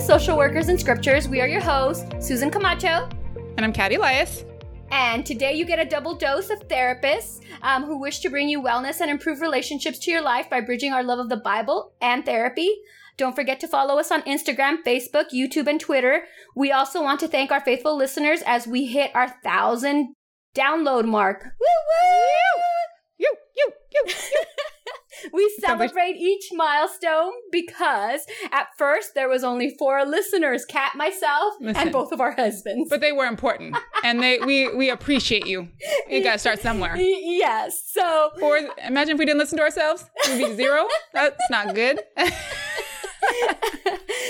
to Social Workers and Scriptures. We are your hosts, Susan Camacho. And I'm Kat Elias. And today you get a double dose of therapists um, who wish to bring you wellness and improve relationships to your life by bridging our love of the Bible and therapy. Don't forget to follow us on Instagram, Facebook, YouTube, and Twitter. We also want to thank our faithful listeners as we hit our thousand download mark. Woo woo! You, you, you, you. we celebrate each milestone because at first there was only four listeners kat myself Listen, and both of our husbands. But they were important and they we we appreciate you. You gotta start somewhere. Yes so four imagine if we didn't listen to ourselves it would be zero. That's not good.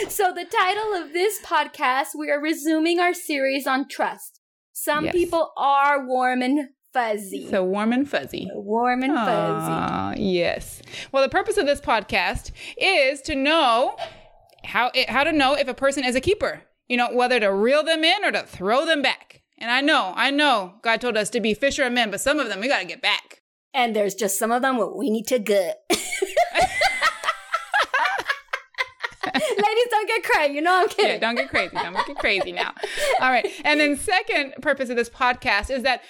So the title of this podcast we are resuming our series on trust. Some yes. people are warm and fuzzy. So warm and fuzzy. Warm and Aww, fuzzy. Ah, yes. Well, the purpose of this podcast is to know how it, how to know if a person is a keeper. You know, whether to reel them in or to throw them back. And I know, I know God told us to be fisher of men, but some of them we got to get back. And there's just some of them we need to gut. Ladies, don't get crazy. You know I'm kidding. Yeah, don't get crazy. Don't get crazy now. All right. And then second purpose of this podcast is that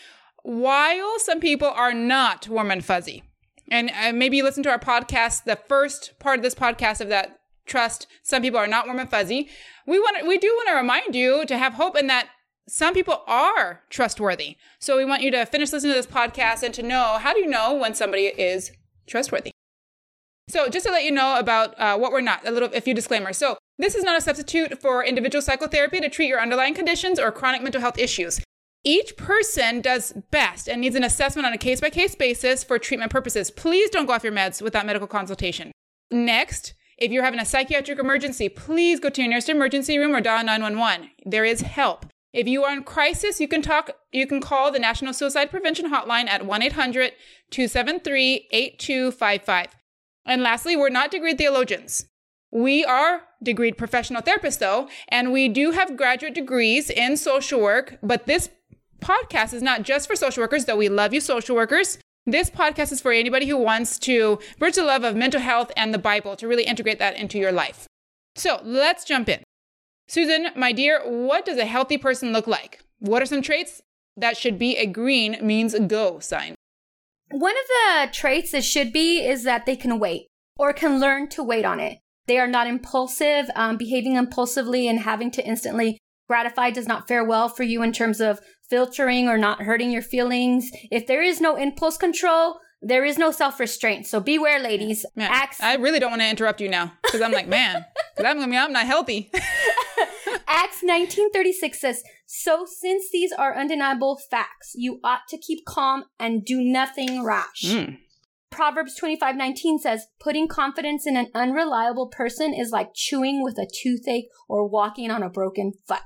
while some people are not warm and fuzzy, and uh, maybe you listen to our podcast, the first part of this podcast of that trust, some people are not warm and fuzzy. We want we do want to remind you to have hope in that some people are trustworthy. So we want you to finish listening to this podcast and to know how do you know when somebody is trustworthy. So just to let you know about uh, what we're not, a little, a few disclaimers. So this is not a substitute for individual psychotherapy to treat your underlying conditions or chronic mental health issues. Each person does best and needs an assessment on a case by case basis for treatment purposes. Please don't go off your meds without medical consultation. Next, if you're having a psychiatric emergency, please go to your nearest emergency room or dial 911. There is help. If you are in crisis, you can talk you can call the National Suicide Prevention Hotline at 1-800-273-8255. And lastly, we're not degreed theologians. We are degreed professional therapists though, and we do have graduate degrees in social work, but this podcast is not just for social workers, though we love you, social workers. This podcast is for anybody who wants to bridge the love of mental health and the Bible to really integrate that into your life. So let's jump in. Susan, my dear, what does a healthy person look like? What are some traits that should be a green means go sign? One of the traits that should be is that they can wait or can learn to wait on it. They are not impulsive, um, behaving impulsively and having to instantly gratify does not fare well for you in terms of filtering or not hurting your feelings. If there is no impulse control, there is no self restraint. So beware, ladies. Man, Acts- I really don't want to interrupt you now because I'm like, man, I'm, I'm not healthy. Acts 1936 says, So since these are undeniable facts, you ought to keep calm and do nothing rash. Mm. Proverbs 25:19 says, "Putting confidence in an unreliable person is like chewing with a toothache or walking on a broken foot."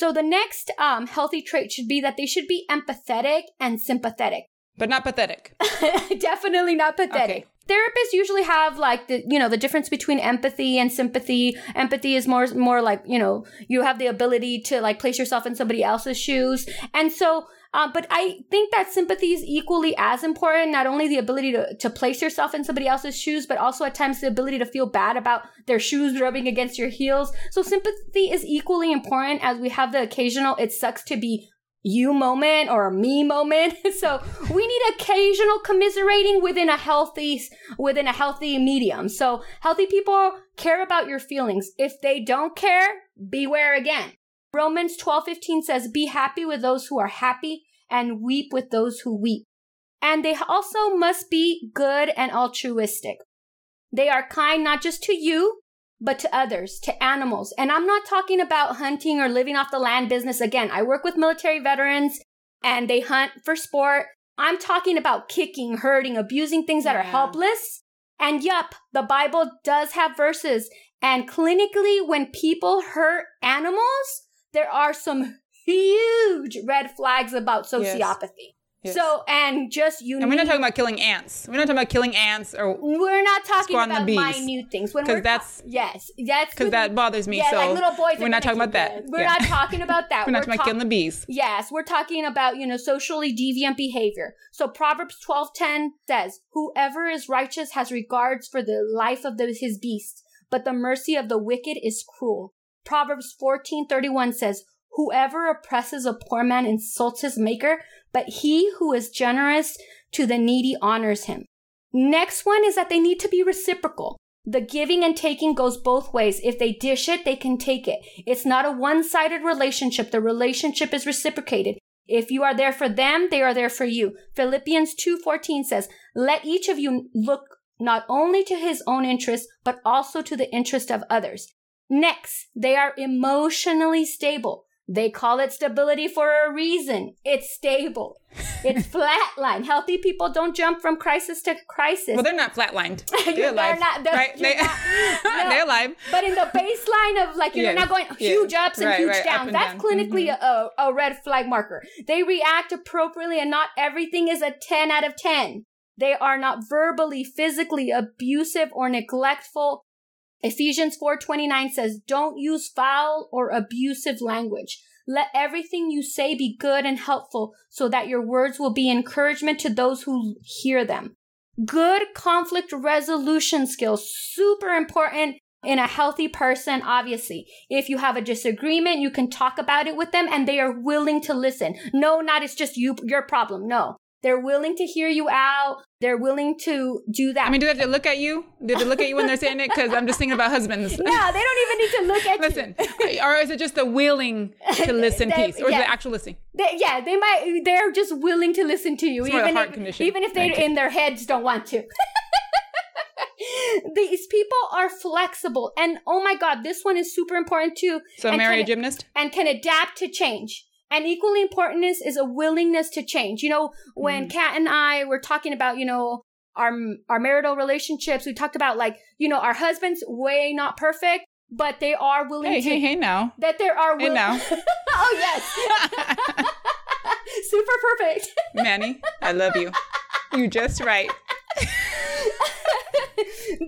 So the next um, healthy trait should be that they should be empathetic and sympathetic. But not pathetic. Definitely not pathetic. Okay. Therapists usually have like the you know the difference between empathy and sympathy. Empathy is more more like you know you have the ability to like place yourself in somebody else's shoes, and so uh, but I think that sympathy is equally as important. Not only the ability to, to place yourself in somebody else's shoes, but also at times the ability to feel bad about their shoes rubbing against your heels. So sympathy is equally important as we have the occasional it sucks to be you moment or me moment. so we need occasional commiserating within a healthy within a healthy medium. So healthy people care about your feelings. If they don't care, beware again. Romans 12:15 says, "Be happy with those who are happy and weep with those who weep." And they also must be good and altruistic. They are kind not just to you, but to others, to animals. And I'm not talking about hunting or living off the land business again. I work with military veterans and they hunt for sport. I'm talking about kicking, hurting, abusing things that yeah. are helpless. And yup, the Bible does have verses. And clinically, when people hurt animals, there are some huge red flags about sociopathy. Yes. Yes. So and just you. And we're not talking about killing ants. We're not talking about killing ants or. We're not talking about minute things. Because that's ta- yes, that's because that bothers me. Yeah, so like little boys. We're not talking about that. We're yeah. not talking about that. we're, we're not talking about killing the bees. Yes, we're talking about you know socially deviant behavior. So Proverbs twelve ten says, "Whoever is righteous has regards for the life of the, his beasts, but the mercy of the wicked is cruel." Proverbs 14:31 says, "Whoever oppresses a poor man insults his maker, but he who is generous to the needy honors him." Next one is that they need to be reciprocal. The giving and taking goes both ways. If they dish it, they can take it. It's not a one-sided relationship. The relationship is reciprocated. If you are there for them, they are there for you. Philippians 2:14 says, "Let each of you look not only to his own interest, but also to the interest of others." Next, they are emotionally stable. They call it stability for a reason. It's stable. It's flatline. Healthy people don't jump from crisis to crisis. Well, they're not flatlined. They're alive. not, they're, right? They, no. alive. But in the baseline of like, you're Yeah, not going yeah. huge ups and Right, huge right, downs. and That's down. Mm-hmm. clinically a, a red flag marker. They react appropriately and not everything is a 10 out of 10. They are not verbally, physically abusive or neglectful. Ephesians 4:29 says, "Don't use foul or abusive language. Let everything you say be good and helpful so that your words will be encouragement to those who hear them." Good conflict resolution skills super important in a healthy person obviously. If you have a disagreement, you can talk about it with them and they are willing to listen. No, not it's just you your problem. No. They're willing to hear you out. They're willing to do that. I mean, do they have to look at you? Do they look at you when they're saying it? Because I'm just thinking about husbands. no, they don't even need to look at you. Listen, you. or is it just the willing to listen They- piece, or is yeah. it the actual listening? They, yeah, they might. They're just willing to listen to you, It's more of a even heart if, condition. even if they in their heads don't want to. These people are flexible, and oh my god, this one is super important too. So marry a gymnast. and can adapt to change. And equally important is, is a willingness to change. You know, when Mm. Kat and I were talking about, you know, our our marital relationships, we talked about like, you know, our husbands way not perfect, but they are willing Hey, to hey, hey, now. that there are Hey, now. oh yes. Super perfect. Manny, I love you. You just right.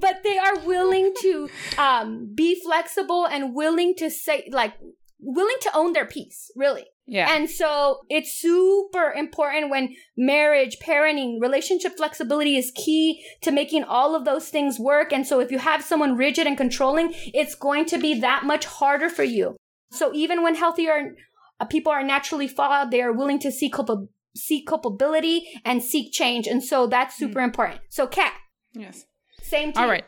but they are willing to um be flexible and willing to say like willing to own their piece, really. Yeah. And so it's super important when marriage, parenting, relationship flexibility is key to making all of those things work. And so if you have someone rigid and controlling, it's going to be that much harder for you. So even when healthier uh, people are naturally flawed, they are willing to seek seek culpability and seek change. And so that's super important. So Kat, yes. same to All you. right.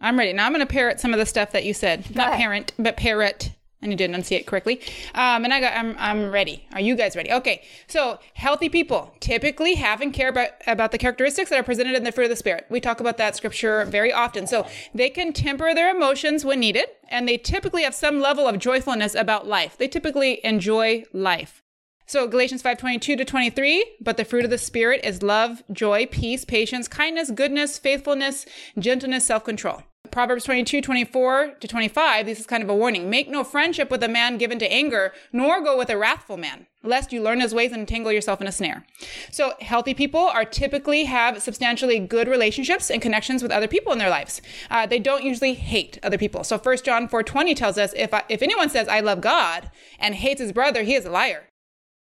I'm ready. Now I'm going to parrot some of the stuff that you said. Not ahead. parent, but parrot. I need to enunciate correctly. Um, and I got, I'm, I'm ready. Are you guys ready? Okay. So healthy people typically have and care about, about the characteristics that are presented in the fruit of the spirit. We talk about that scripture very often. So they can temper their emotions when needed, and they typically have some level of joyfulness about life. They typically enjoy life. So Galatians 5:22 to 23, but the fruit of the spirit is love, joy, peace, patience, kindness, goodness, faithfulness, gentleness, self-control. Proverbs 22, 24 to 25, this is kind of a warning. Make no friendship with a man given to anger, nor go with a wrathful man, lest you learn his ways and entangle yourself in a snare. So healthy people are typically have substantially good relationships and connections with other people in their lives. Uh, they don't usually hate other people. So 1 John 4:20 tells us if I, if anyone says I love God and hates his brother, he is a liar.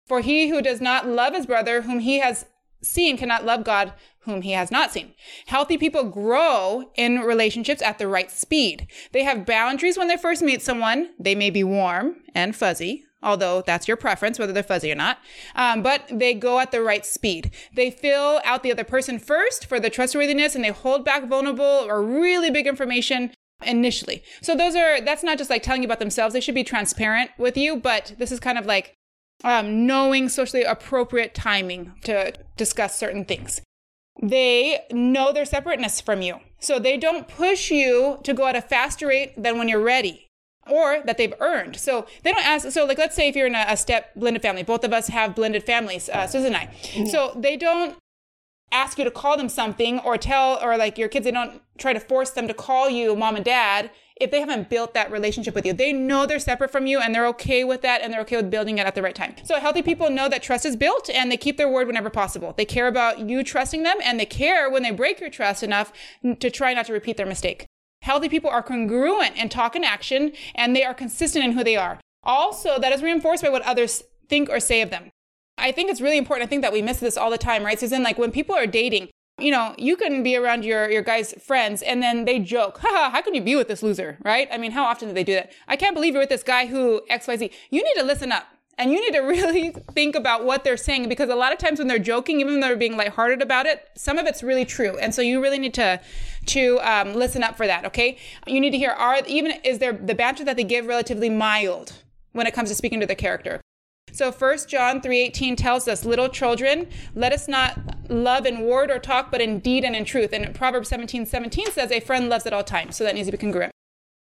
For he who does not love his brother whom he has seen cannot love God whom he has not seen. Healthy people grow in relationships at the right speed. They have boundaries when they first meet someone. They may be warm and fuzzy, although that's your preference, whether they're fuzzy or not. Um, but they go at the right speed. They fill out the other person first for the trustworthiness and they hold back vulnerable or really big information initially. So those are, that's not just like telling you about themselves. They should be transparent with you, but this is kind of like um, knowing socially appropriate timing to discuss certain things. They know their separateness from you. So they don't push you to go at a faster rate than when you're ready or that they've earned. So they don't ask. So, like, let's say if you're in a, a step blended family, both of us have blended families, uh, Susan and I. So they don't ask you to call them something or tell, or like your kids, they don't try to force them to call you mom and dad if they haven't built that relationship with you. They know they're separate from you and they're okay with that and they're okay with building it at the right time. So healthy people know that trust is built and they keep their word whenever possible. They care about you trusting them and they care when they break your trust enough to try not to repeat their mistake. Healthy people are congruent in talk and action and they are consistent in who they are. Also, that is reinforced by what others think or say of them. I think it's really important. I think that we miss this all the time, right, Susan? Like when people are dating, you know, you can be around your, your guys' friends and then they joke, haha, how can you be with this loser, right? I mean, how often do they do that? I can't believe you're with this guy who XYZ. You need to listen up and you need to really think about what they're saying because a lot of times when they're joking, even though they're being lighthearted about it, some of it's really true. And so you really need to, to um, listen up for that, okay? You need to hear, are, even, is there the banter that they give relatively mild when it comes to speaking to the character? So 1 John 3:18 tells us, "Little children, let us not love in word or talk, but in deed and in truth." And Proverbs 17:17 17 says, "A friend loves at all times." So that needs to be congruent.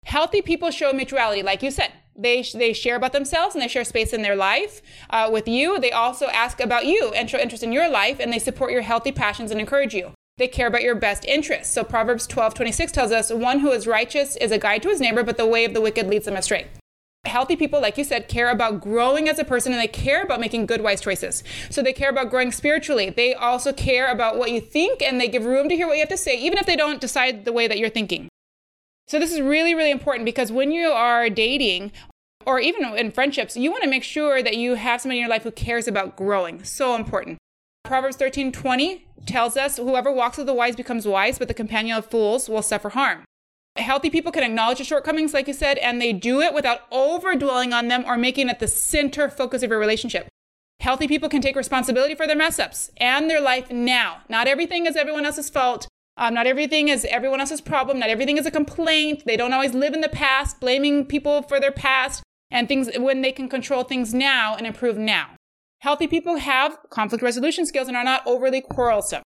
Healthy people show mutuality, like you said. They, they share about themselves and they share space in their life uh, with you. They also ask about you and show interest in your life, and they support your healthy passions and encourage you. They care about your best interests. So Proverbs 12, 26 tells us, one who is righteous is a guide to his neighbor, but the way of the wicked leads them astray healthy people, like you said, care about growing as a person and they care about making good, wise choices. So they care about growing spiritually. They also care about what you think and they give room to hear what you have to say, even if they don't decide the way that you're thinking. So this is really, really important because when you are dating, or even in friendships, you want to make sure that you have somebody in your life who cares about growing. So important. Proverbs 13 20 tells us, Whoever walks with the wise becomes wise, but the companion of fools will suffer harm. Healthy people can acknowledge the shortcomings, like you said, and they do it without over dwelling on them or making it the center focus of your relationship. Healthy people can take responsibility for their mess ups and their life now. Not everything is everyone else's fault. Um, not everything is everyone else's problem. Not everything is a complaint. They don't always live in the past, blaming people for their past and things when they can control things now and improve now. Healthy people have conflict resolution skills and are not overly quarrelsome.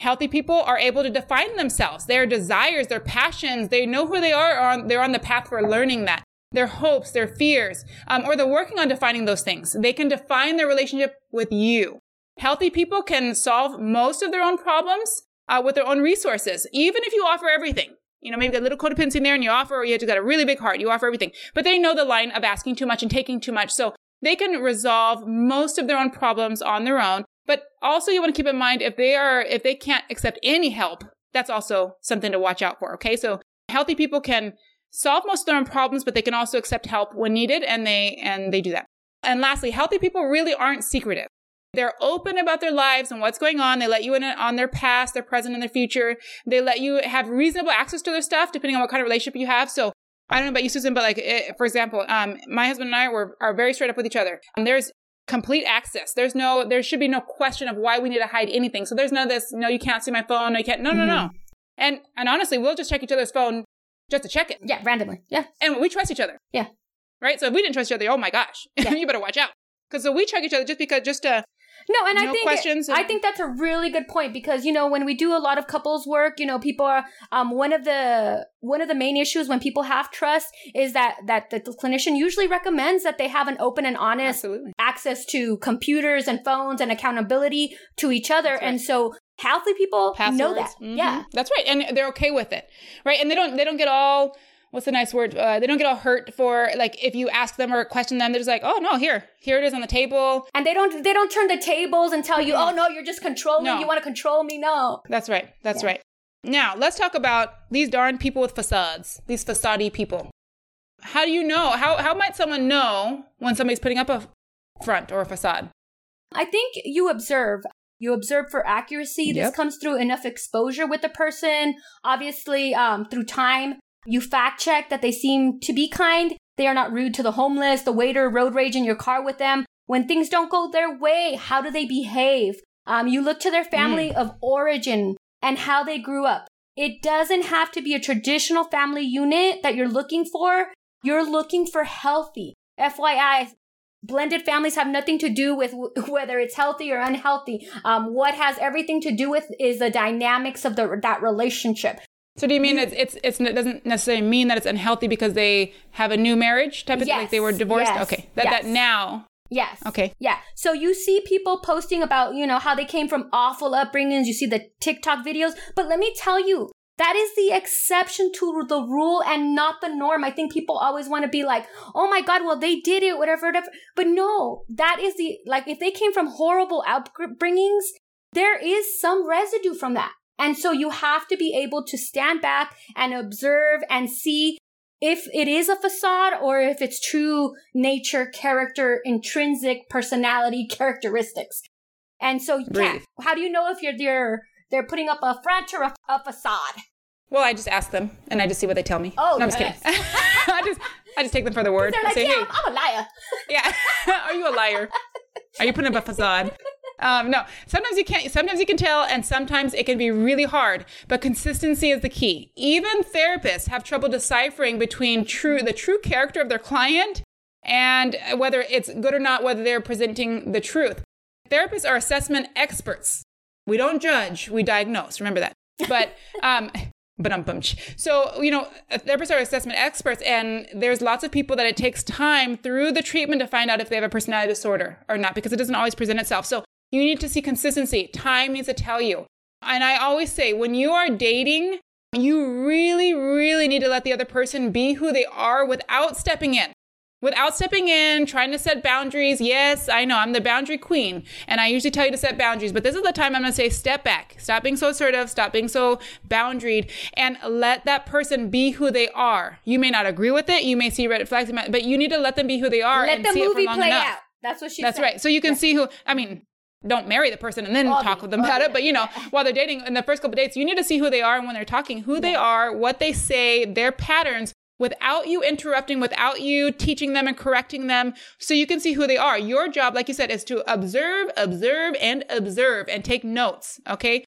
Healthy people are able to define themselves, their desires, their passions. They know who they are. They're on the path for learning that. Their hopes, their fears, um, or they're working on defining those things. They can define their relationship with you. Healthy people can solve most of their own problems uh, with their own resources, even if you offer everything. You know, maybe a little codependency in there and you offer, or you have got a really big heart, you offer everything. But they know the line of asking too much and taking too much. So they can resolve most of their own problems on their own but also you want to keep in mind if they are, if they can't accept any help, that's also something to watch out for. Okay. So healthy people can solve most of their own problems, but they can also accept help when needed and they, and they do that. And lastly, healthy people really aren't secretive. They're open about their lives and what's going on. They let you in on their past, their present, and their future. They let you have reasonable access to their stuff, depending on what kind of relationship you have. So I don't know about you, Susan, but like, it, for example, um, my husband and I were are very straight up with each other. Um, there's complete access. There's no, there should be no question of why we need to hide anything. So there's none of this, no, you can't see my phone. No, you can't. No, no, mm-hmm. no. And, and honestly, we'll just check each other's phone just to check it. Yeah, randomly. Yeah. And we trust each other. Yeah. Right. So if we didn't trust each other, oh my gosh, yeah. you better watch out. Because so we check each other just because, just to, no, and no I think questions. I think that's a really good point because you know when we do a lot of couples work, you know, people are um one of the one of the main issues when people have trust is that that the clinician usually recommends that they have an open and honest Absolutely. access to computers and phones and accountability to each other, right. and so healthy people Passwords. know that. Mm-hmm. Yeah, that's right, and they're okay with it, right? And they don't they don't get all what's the nice word? Uh, they don't get all hurt for like if you ask them or question them, they're just like, oh no, here, here it is on the table. And they don't they don't turn the tables and tell you, oh no, you're just controlling. No. You want to control me? No. That's right. That's yeah. right. Now let's talk about these darn people with facades. These facade people. How do you know? How how might someone know when somebody's putting up a front or a facade? I think you observe. You observe for accuracy. Yep. This comes through enough exposure with the person. Obviously, um, through time, you fact check that they seem to be kind. They are not rude to the homeless, the waiter, road rage in your car with them. When things don't go their way, how do they behave? Um, you look to their family mm. of origin and how they grew up. It doesn't have to be a traditional family unit that you're looking for. You're looking for healthy. FYI, blended families have nothing to do with whether it's healthy or unhealthy. Um, what has everything to do with is the dynamics of the, that relationship. So do you mean it's, it's, it's it doesn't necessarily mean that it's unhealthy because they have a new marriage type of yes. thing, like they were divorced? Yes. Okay, that yes. that now. Yes. Okay. Yeah. So you see people posting about you know how they came from awful upbringings. You see the TikTok videos, but let me tell you. That is the exception to the rule and not the norm. I think people always want to be like, oh my God, well, they did it, whatever, whatever. But no, that is the, like, if they came from horrible upbringings, there is some residue from that. And so you have to be able to stand back and observe and see if it is a facade or if it's true nature, character, intrinsic personality characteristics. And so, yeah, how do you know if your your they're putting up a front or a, a facade? Well, I just ask them and I just see what they tell me. Oh, no, I'm just kidding. I just I just take them for the word. They're like, say, yeah, hey, I'm a liar. yeah, are you a liar? Are you putting up a facade? Um, no, sometimes you can't. Sometimes you can tell, and sometimes it can be really hard. But consistency is the key. Even therapists have trouble deciphering between true the true character of their client and whether it's good or not, whether they're presenting the truth. Therapists are assessment experts. We don't judge, we diagnose. Remember that. But um, but um, so you know, therapists are assessment experts, and there's lots of people that it takes time through the treatment to find out if they have a personality disorder or not, because it doesn't always present itself. So you need to see consistency. Time needs to tell you. And I always say, when you are dating, you really, really need to let the other person be who they are without stepping in. Without stepping in, trying to set boundaries. Yes, I know I'm the boundary queen, and I usually tell you to set boundaries, but this is the time I'm gonna say step back. Stop being so assertive, stop being so boundaried, and let that person be who they are. You may not agree with it, you may see red flags, but you need to let them be who they are Let the movie it for long play enough. out. That's what she That's said. right. So you can see who, I mean, don't marry the person and then talk with them about it. But you know, while they're dating in the first couple dates, you need to see who they are and when they're talking, who they are, what they say, their patterns without you interrupting, without you teaching them and correcting them. So you can see who they are. Your job, like you said, is to observe, observe, and observe and take notes. Okay.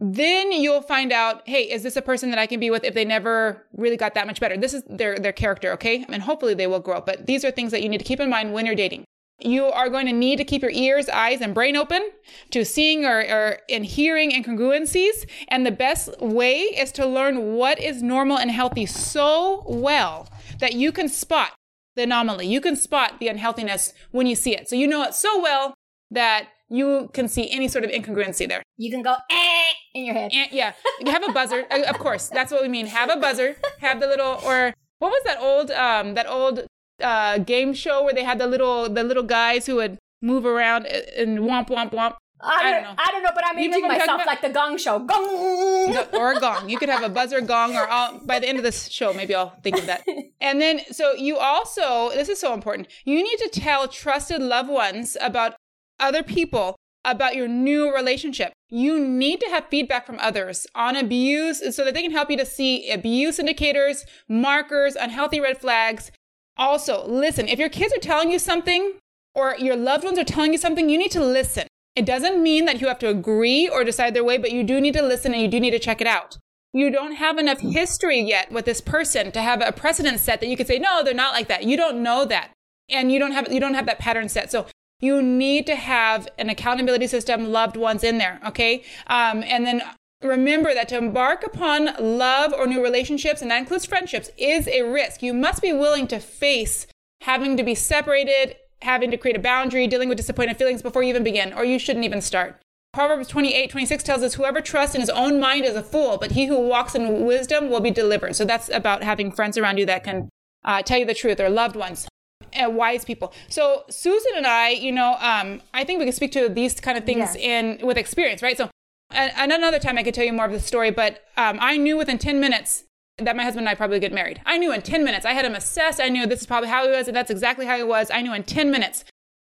Then you'll find out, hey, is this a person that I can be with if they never really got that much better? This is their their character, okay? And hopefully they will grow. But these are things that you need to keep in mind when you're dating. You are going to need to keep your ears, eyes, and brain open to seeing or, or in hearing incongruencies. And the best way is to learn what is normal and healthy so well that you can spot the anomaly. You can spot the unhealthiness when you see it. So you know it so well that you can see any sort of incongruency there. You can go eh in your head. And yeah, have a buzzer. Uh, of course, that's what we mean. Have a buzzer. Have the little or what was that old um that old uh game show where they had the little the little guys who would move around and womp womp womp. I don't, I don't know. I don't know, but I'm You talking myself about? like the Gong Show. Gong. Or a gong. You could have a buzzer gong, or I'll, by the end of this show, maybe I'll think of that. And then, so you also, this is so important, you need to tell trusted loved ones about other people about your new relationship. You need to have feedback from others on abuse so that they can help you to see abuse indicators, markers, unhealthy red flags. Also, listen, if your kids are telling you something or your loved ones are telling you something, you need to listen. It doesn't mean that you have to agree or decide their way, but you do need to listen and you do need to check it out. You don't have enough history yet with this person to have a precedent set that you could say, no, they're not like that. You don't know that. And you don't have, you don't have that pattern set. So you need to have an accountability system, loved ones in there. Okay. Um, and then remember that to embark upon love or new relationships, and that includes friendships, is a risk. You must be willing to face having to be separated, having to create a boundary, dealing with disappointed feelings before you even begin, or you shouldn't even start. Proverbs 28, 26 tells us, Whoever trusts in his own mind is a fool, but he who walks in wisdom will be delivered. So that's about having friends around you that can uh, tell you the truth or loved ones. Uh, wise people. So Susan and I, you know, um, I think we can speak to these kind of things Yes. in with experience, right? So, and, another time I could tell you more of the story, but um, I knew within 10 minutes that my husband and I probably get married. I knew in 10 minutes. I had him assessed. I knew this is probably how he was, and that's exactly how he was. I knew in 10 minutes.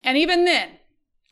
And even then,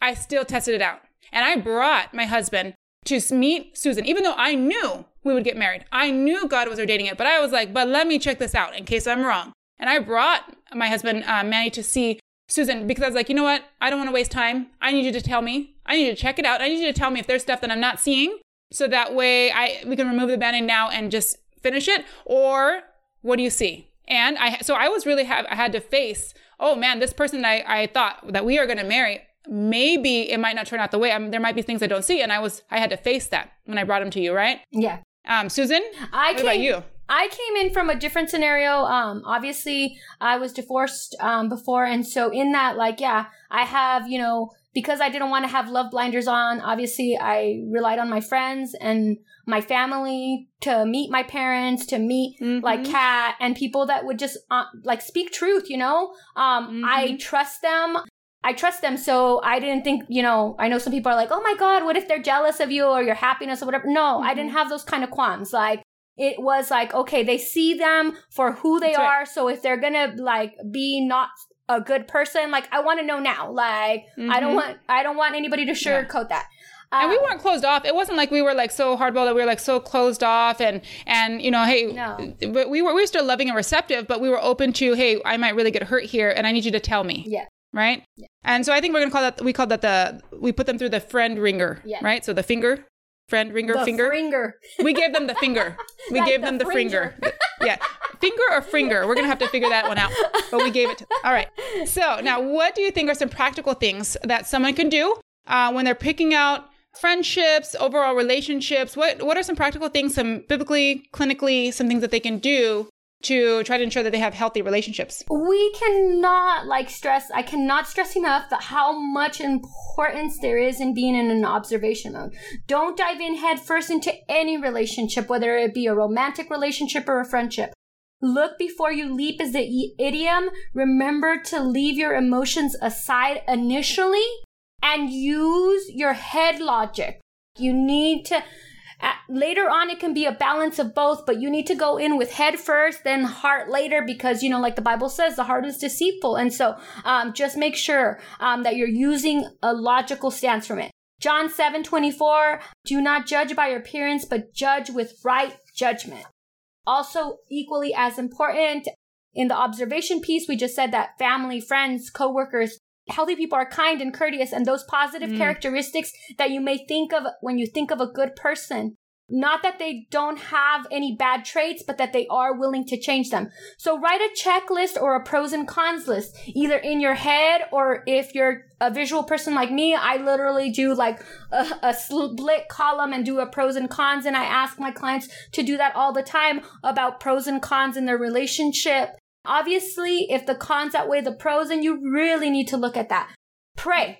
I still tested it out. And I brought my husband to meet Susan, even though I knew we would get married. I knew God was ordaining it, but I was like, but let me check this out in case I'm wrong. And I brought my husband, uh, Manny, to see Susan because I was like, you know what? I don't want to waste time. I need you to tell me. I need you to check it out. I need you to tell me if there's stuff that I'm not seeing. So that way I we can remove the band-aid now and just finish it. Or what do you see? And I so I was really have I had to face, oh man, this person I, I thought that we are gonna marry, maybe it might not turn out the way. I mean, there might be things I don't see. And I was I had to face that when I brought him to you, right? Yeah. Um, Susan, I what about you? I came in from a different scenario. Um, obviously, I was divorced um, before, and so in that, like, yeah, I have, you know, because I didn't want to have love blinders on. Obviously, I relied on my friends and my family to meet my parents, to meet like Mhm. Kat and people that would just uh, like speak truth. You know, um, I Mhm. trust them. I trust them, so I didn't think, you know, I know some people are like, oh my God, what if they're jealous of you or your happiness or whatever? No, I didn't have those kind of qualms. Like, it was like, okay, they see them for who they That's right. are. So if they're gonna like be not a good person, like I want to know now. Like, I don't Mhm. want, I don't want anybody to Yeah. sugarcoat that. and we weren't closed off. It wasn't like we were like so hardball that we were like so closed off and and you know, hey, No. we were we were still loving and receptive, but we were open to, hey, I might really get hurt here, and I need you to tell me, yeah. right? Yeah. And so I think we're gonna call that we called that the we put them through the friend wringer, Yeah. right? So the finger, friend wringer, The finger. finger. we gave them the finger. We Like gave the them the fringer. finger. yeah, finger or finger. We're gonna have to figure that one out. But we gave it. To, all right. So now, what do you think are some practical things that someone can do uh, when they're picking out friendships, overall relationships? What What are some practical things, some biblically, clinically, some things that they can do to try to ensure that they have healthy relationships? we cannot like stress i cannot stress enough that how much importance there is in being in an observation mode. Don't dive in head first into any relationship whether it be a romantic relationship or a friendship. Look before you leap is the idiom. Remember to leave your emotions aside initially and use your head logic. You need to later on it can be a balance of both but you need to go in with head first then heart later because you know like the bible says the heart is deceitful. And so um, just make sure um, that you're using a logical stance from it. John 7 24 do not judge by your appearance but judge with right judgment. Also equally as important in the observation piece we just said that family friends co-workers healthy people are kind and courteous and those positive Mm. characteristics that you may think of when you think of a good person not that they don't have any bad traits, but that they are willing to change them. So write a checklist or a pros and cons list, either in your head or if you're a visual person like me, I literally do like a, a split column and do a pros and cons. And I ask my clients to do that all the time about pros and cons in their relationship. Obviously, if the cons outweigh the pros, then you really need to look at that. Pray.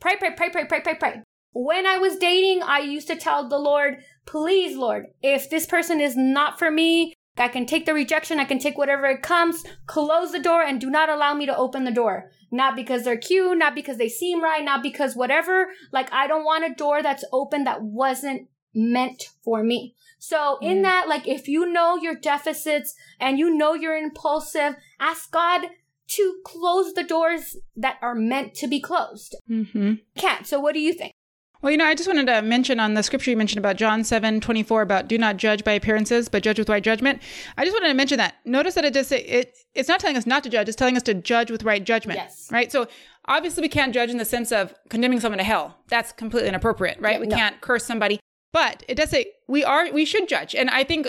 Pray, pray, pray, pray, pray, pray, pray. When I was dating, I used to tell the Lord, please, Lord, if this person is not for me, I can take the rejection, I can take whatever it comes, close the door, and do not allow me to open the door. Not because they're cute, not because they seem right, not because whatever. Like, I don't want a door that's open that wasn't meant for me. So, in Mm. that, like, if you know your deficits and you know you're impulsive, ask God to close the doors that are meant to be closed. Mm-hmm. Kat. So, what do you think? Well, you know, I just wanted to mention on the scripture you mentioned about John 7 24 about do not judge by appearances, but judge with right judgment. I just wanted to mention that. Notice that it does say it, it's not telling us not to judge, it's telling us to judge with right judgment. Yes. Right? So obviously, we can't judge in the sense of condemning someone to hell. That's completely inappropriate, right? Yeah, we no. can't curse somebody. But it does say we are, we should judge. And I think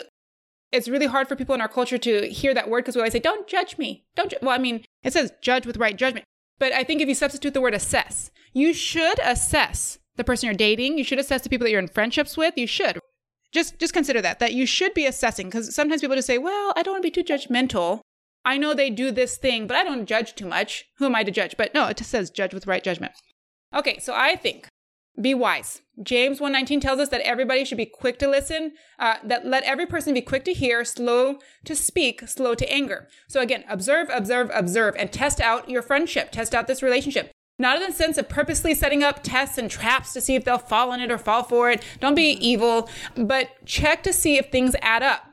it's really hard for people in our culture to hear that word because we always say, don't judge me. Don't, ju-. well, I mean, it says judge with right judgment. But I think if you substitute the word assess, you should assess the person you're dating. You should assess the people that you're in friendships with. You should. Just just consider that that you should be assessing because sometimes people just say, "Well, I don't want to be too judgmental. I know they do this thing, but I don't judge too much. Who am I to judge?" But no, it just says judge with right judgment. Okay, so I think be wise. James 1:19 tells us that everybody should be quick to listen, uh, that let every person be quick to hear, slow to speak, slow to anger. So again, observe, observe, observe, and test out your friendship, test out this relationship. Not in the sense of purposely setting up tests and traps to see if they'll fall in it or fall for it. Don't be evil, but check to see if things add up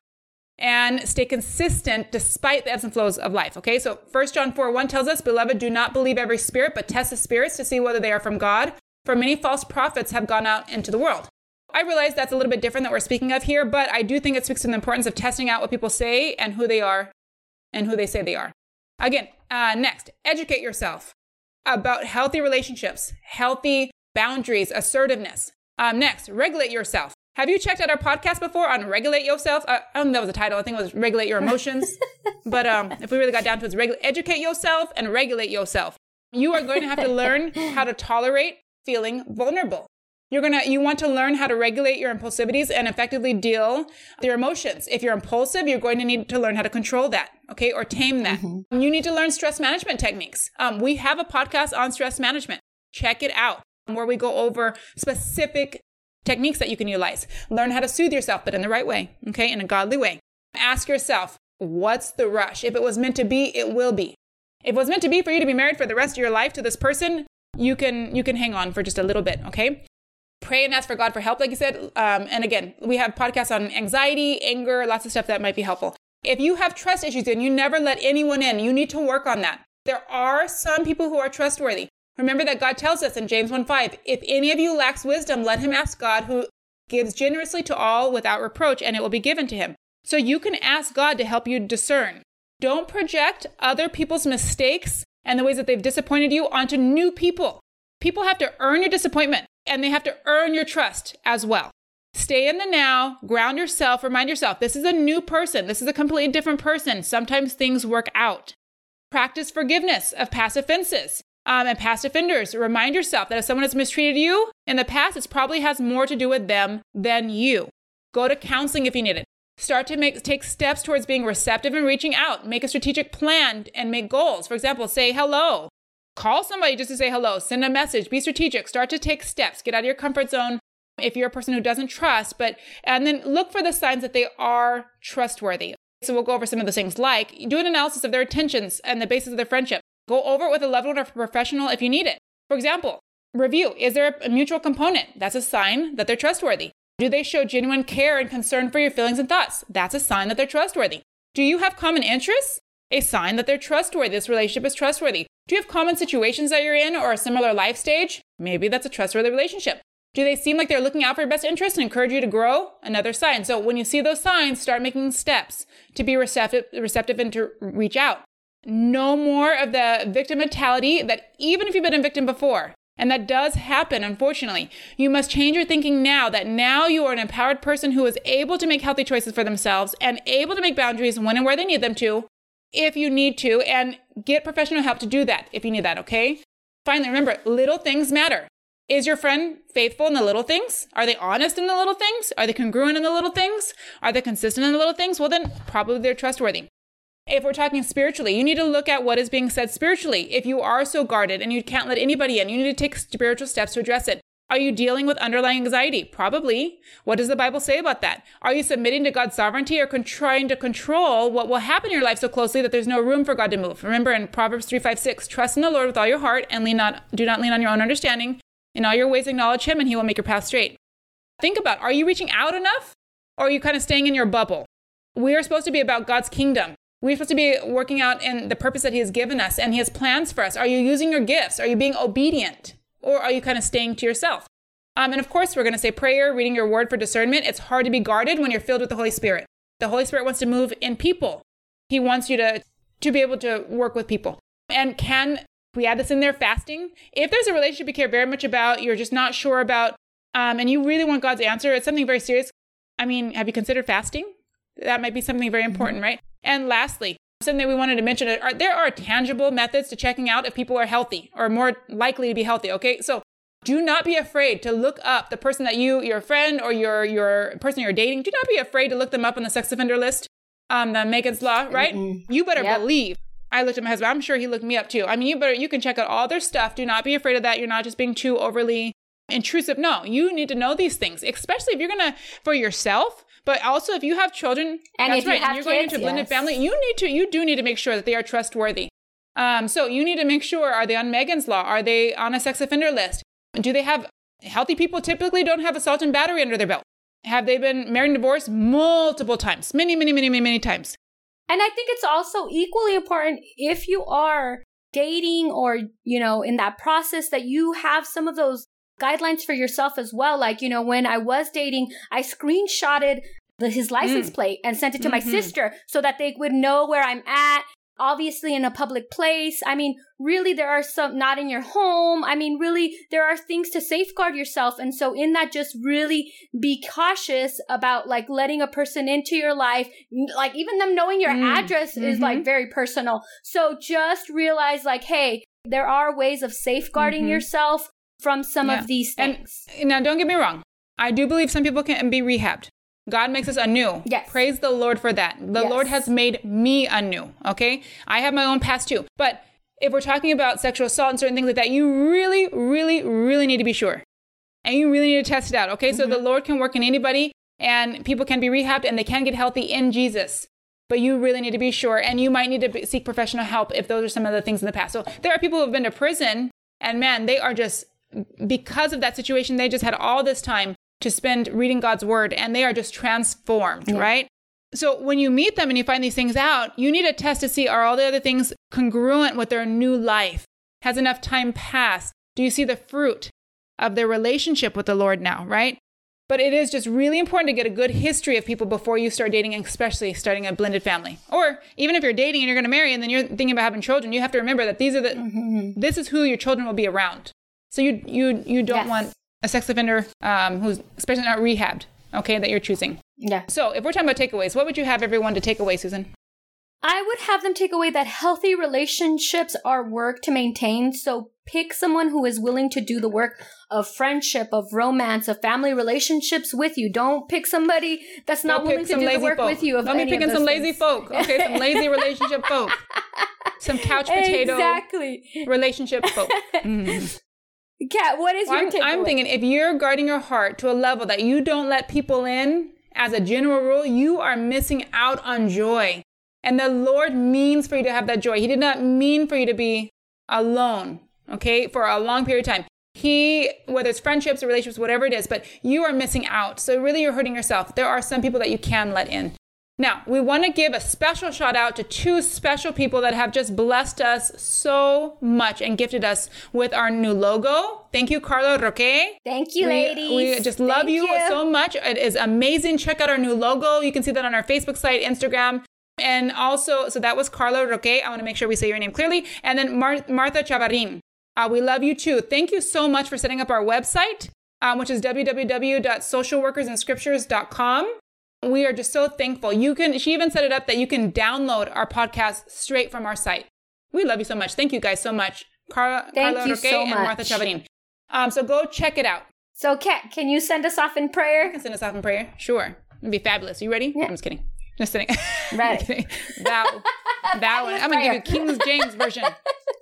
and stay consistent despite the ebbs and flows of life. Okay, so 1 John 4 1 tells us, Beloved, do not believe every spirit, but test the spirits to see whether they are from God. For many false prophets have gone out into the world. I realize that's a little bit different that we're speaking of here, but I do think it speaks to the importance of testing out what people say and who they are and who they say they are. Again, uh, next, educate yourself about healthy relationships, healthy boundaries, assertiveness. Um, next, regulate yourself. Have you checked out our podcast before on regulate yourself? Uh, I don't know that was the title. I think it was regulate your emotions. but um, if we really got down to it, it's regu- educate yourself and regulate yourself. You are going to have to learn how to tolerate feeling vulnerable. You're gonna you want to learn how to regulate your impulsivities and effectively deal with your emotions. If you're impulsive, you're going to need to learn how to control that, okay, or tame that. You need to learn stress management techniques. Um, we have a podcast on stress management. Check it out, where we go over specific techniques that you can utilize. Learn how to soothe yourself, but in the right way, okay, in a godly way. Ask yourself, what's the rush? If it was meant to be, it will be. If it was meant to be for you to be married for the rest of your life to this person, you can you can hang on for just a little bit, okay? Pray and ask for God for help, like you said. Um, and again, we have podcasts on anxiety, anger, lots of stuff that might be helpful. If you have trust issues and you never let anyone in, you need to work on that. There are some people who are trustworthy. Remember that God tells us in James 1 5, if any of you lacks wisdom, let him ask God who gives generously to all without reproach, and it will be given to him. So you can ask God to help you discern. Don't project other people's mistakes and the ways that they've disappointed you onto new people. People have to earn your disappointment and they have to earn your trust as well. Stay in the now, ground yourself, remind yourself this is a new person, this is a completely different person. Sometimes things work out. Practice forgiveness of past offenses um, and past offenders. Remind yourself that if someone has mistreated you in the past, it probably has more to do with them than you. Go to counseling if you need it. Start to make take steps towards being receptive and reaching out. Make a strategic plan and make goals. For example, say hello. Call somebody just to say hello. Send a message. Be strategic. Start to take steps. Get out of your comfort zone if you're a person who doesn't trust, but and then look for the signs that they are trustworthy. So we'll go over some of those things like do an analysis of their intentions and the basis of their friendship. Go over it with a loved one or a professional if you need it. For example, review is there a mutual component? That's a sign that they're trustworthy. Do they show genuine care and concern for your feelings and thoughts? That's a sign that they're trustworthy. Do you have common interests? A sign that they're trustworthy. This relationship is trustworthy. Do you have common situations that you're in or a similar life stage? Maybe that's a trustworthy relationship. Do they seem like they're looking out for your best interest and encourage you to grow? Another sign. So when you see those signs, start making steps to be receptive, receptive and to reach out. No more of the victim mentality that even if you've been a victim before, and that does happen, unfortunately. You must change your thinking now that now you are an empowered person who is able to make healthy choices for themselves and able to make boundaries when and where they need them to, if you need to, and get professional help to do that if you need that, okay? Finally, remember, little things matter. Is your friend faithful in the little things? Are they honest in the little things? Are they congruent in the little things? Are they consistent in the little things? Well, then probably they're trustworthy. If we're talking spiritually, you need to look at what is being said spiritually. If you are so guarded and you can't let anybody in, you need to take spiritual steps to address it. Are you dealing with underlying anxiety? Probably. What does the Bible say about that? Are you submitting to God's sovereignty or con- trying to control what will happen in your life so closely that there's no room for God to move? Remember in Proverbs 3, 5, 6, trust in the Lord with all your heart and lean not, do not lean on your own understanding. In all your ways acknowledge him and he will make your path straight. Think about, are you reaching out enough or are you kind of staying in your bubble? We are supposed to be about God's kingdom. We're supposed to be working out in the purpose that He has given us and He has plans for us. Are you using your gifts? Are you being obedient? Or are you kind of staying to yourself? Um, and of course, we're going to say prayer, reading your word for discernment. It's hard to be guarded when you're filled with the Holy Spirit. The Holy Spirit wants to move in people. He wants you to, to be able to work with people. And can we add this in there? Fasting. If there's a relationship you care very much about, you're just not sure about, um, and you really want God's answer, it's something very serious. I mean, have you considered fasting? That might be something very important, mm-hmm. right? And lastly, something we wanted to mention are there are tangible methods to checking out if people are healthy or more likely to be healthy. Okay. So do not be afraid to look up the person that you, your friend or your, your person you're dating. Do not be afraid to look them up on the sex offender list. Um, the Megan's Law, right? Mm-hmm. You better yep. believe. I looked at my husband. I'm sure he looked me up too. I mean, you better, you can check out all their stuff. Do not be afraid of that. You're not just being too overly intrusive. No, you need to know these things, especially if you're going to, for yourself, but also, if you have children, and that's right, you and you're kids, going into a blended yes. family, you need to, you do need to make sure that they are trustworthy. Um, so you need to make sure: are they on Megan's Law? Are they on a sex offender list? Do they have healthy people? Typically, don't have assault and battery under their belt. Have they been married and divorced multiple times, many, many, many, many, many times? And I think it's also equally important if you are dating or you know in that process that you have some of those guidelines for yourself as well. Like, you know, when I was dating, I screenshotted the, his license mm. plate and sent it to mm-hmm. my sister so that they would know where I'm at. Obviously, in a public place. I mean, really, there are some not in your home. I mean, really, there are things to safeguard yourself. And so, in that, just really be cautious about like letting a person into your life. Like, even them knowing your mm. address mm-hmm. is like very personal. So, just realize, like, hey, there are ways of safeguarding mm-hmm. yourself from some yeah. of these things. And now, don't get me wrong. I do believe some people can be rehabbed. God makes us anew. Yes. Praise the Lord for that. The yes. Lord has made me anew. Okay. I have my own past too. But if we're talking about sexual assault and certain things like that, you really, really, really need to be sure. And you really need to test it out. Okay. Mm-hmm. So the Lord can work in anybody and people can be rehabbed and they can get healthy in Jesus. But you really need to be sure. And you might need to seek professional help if those are some of the things in the past. So there are people who have been to prison and man, they are just because of that situation, they just had all this time to spend reading God's word and they are just transformed, yeah. right? So when you meet them and you find these things out, you need a test to see are all the other things congruent with their new life? Has enough time passed? Do you see the fruit of their relationship with the Lord now, right? But it is just really important to get a good history of people before you start dating, especially starting a blended family. Or even if you're dating and you're going to marry and then you're thinking about having children, you have to remember that these are the mm-hmm. this is who your children will be around. So you you you don't yes. want a sex offender um, who's especially not rehabbed, okay, that you're choosing. Yeah. So if we're talking about takeaways, what would you have everyone to take away, Susan? I would have them take away that healthy relationships are work to maintain. So pick someone who is willing to do the work of friendship, of romance, of family relationships with you. Don't pick somebody that's not Don't willing to do the work folk. with you. Don't be picking some things. lazy folk. Okay, some lazy relationship folk. Some couch potato exactly. relationship folk. Mm. Kat, what is well, your I'm, I'm thinking if you're guarding your heart to a level that you don't let people in, as a general rule, you are missing out on joy. And the Lord means for you to have that joy. He did not mean for you to be alone, okay, for a long period of time. He, whether it's friendships or relationships, whatever it is, but you are missing out. So really you're hurting yourself. There are some people that you can let in. Now, we want to give a special shout out to two special people that have just blessed us so much and gifted us with our new logo. Thank you, Carla Roque. Thank you, we, ladies. We just love you, you so much. It is amazing. Check out our new logo. You can see that on our Facebook site, Instagram. And also, so that was Carla Roque. I want to make sure we say your name clearly. And then Mar- Martha Chavarin. Uh, we love you too. Thank you so much for setting up our website, um, which is www.socialworkersandscriptures.com. We are just so thankful. You can, she even set it up that you can download our podcast straight from our site. We love you so much. Thank you guys so much. Car- Thank Carla you so and much. Martha Chavarin. Um, so go check it out. So, Kat, can you send us off in prayer? I can send us off in prayer. Sure. It'd be fabulous. You ready? Yeah. I'm just kidding. Just kidding. Ready. that, that one. I'm going to give you King James version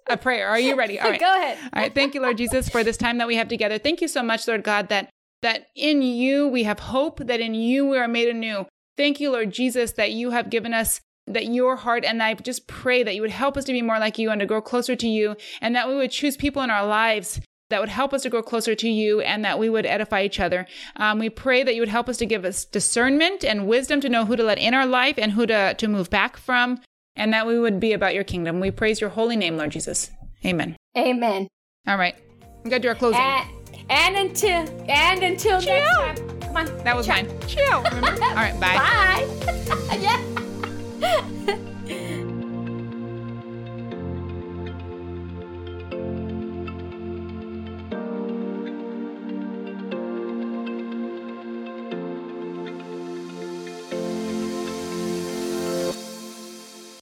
of prayer. Are you ready? All right. Go ahead. All right. Thank you, Lord Jesus, for this time that we have together. Thank you so much, Lord God, that that in you we have hope, that in you we are made anew. Thank you, Lord Jesus, that you have given us that your heart and I just pray that you would help us to be more like you and to grow closer to you and that we would choose people in our lives that would help us to grow closer to you and that we would edify each other. Um, we pray that you would help us to give us discernment and wisdom to know who to let in our life and who to, to move back from and that we would be about your kingdom. We praise your holy name, Lord Jesus. Amen. Amen. All right. We got to do our closing. And, and until and until Chill. next time. Come on. That was Chill. mine. Chill. All right. Bye. Bye. yeah.